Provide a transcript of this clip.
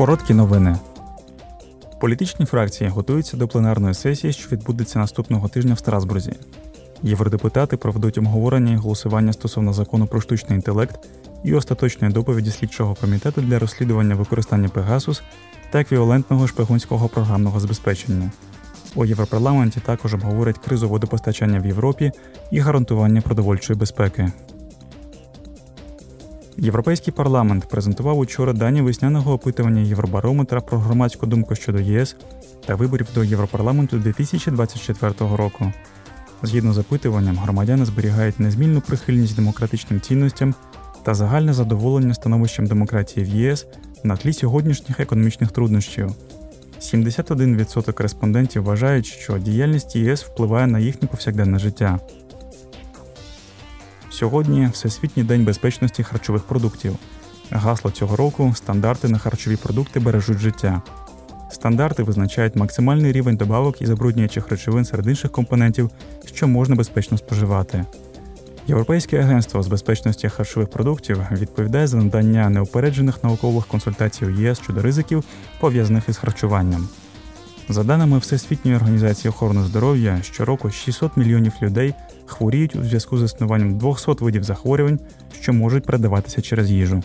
Короткі новини. Політичні фракції готуються до пленарної сесії, що відбудеться наступного тижня в Страсбурзі. Євродепутати проведуть обговорення і голосування стосовно закону про штучний інтелект і остаточної доповіді слідчого комітету для розслідування використання Пегасус та еквівалентного шпигунського програмного забезпечення. У Європарламенті також обговорять кризу водопостачання в Європі і гарантування продовольчої безпеки. Європейський парламент презентував учора дані весняного опитування Євробарометра про громадську думку щодо єС та виборів до Європарламенту 2024 року. Згідно з опитуванням, громадяни зберігають незмінну прихильність демократичним цінностям та загальне задоволення становищем демократії в ЄС на тлі сьогоднішніх економічних труднощів. 71% респондентів вважають, що діяльність ЄС впливає на їхнє повсякденне життя. Сьогодні Всесвітній день безпечності харчових продуктів. Гасло цього року стандарти на харчові продукти бережуть життя. Стандарти визначають максимальний рівень добавок і забруднюючих речовин серед інших компонентів, що можна безпечно споживати. Європейське агентство з безпечності харчових продуктів відповідає за надання неупереджених наукових консультацій у ЄС щодо ризиків, пов'язаних із харчуванням. За даними Всесвітньої організації охорони здоров'я, щороку 600 мільйонів людей хворіють у зв'язку з існуванням 200 видів захворювань, що можуть передаватися через їжу.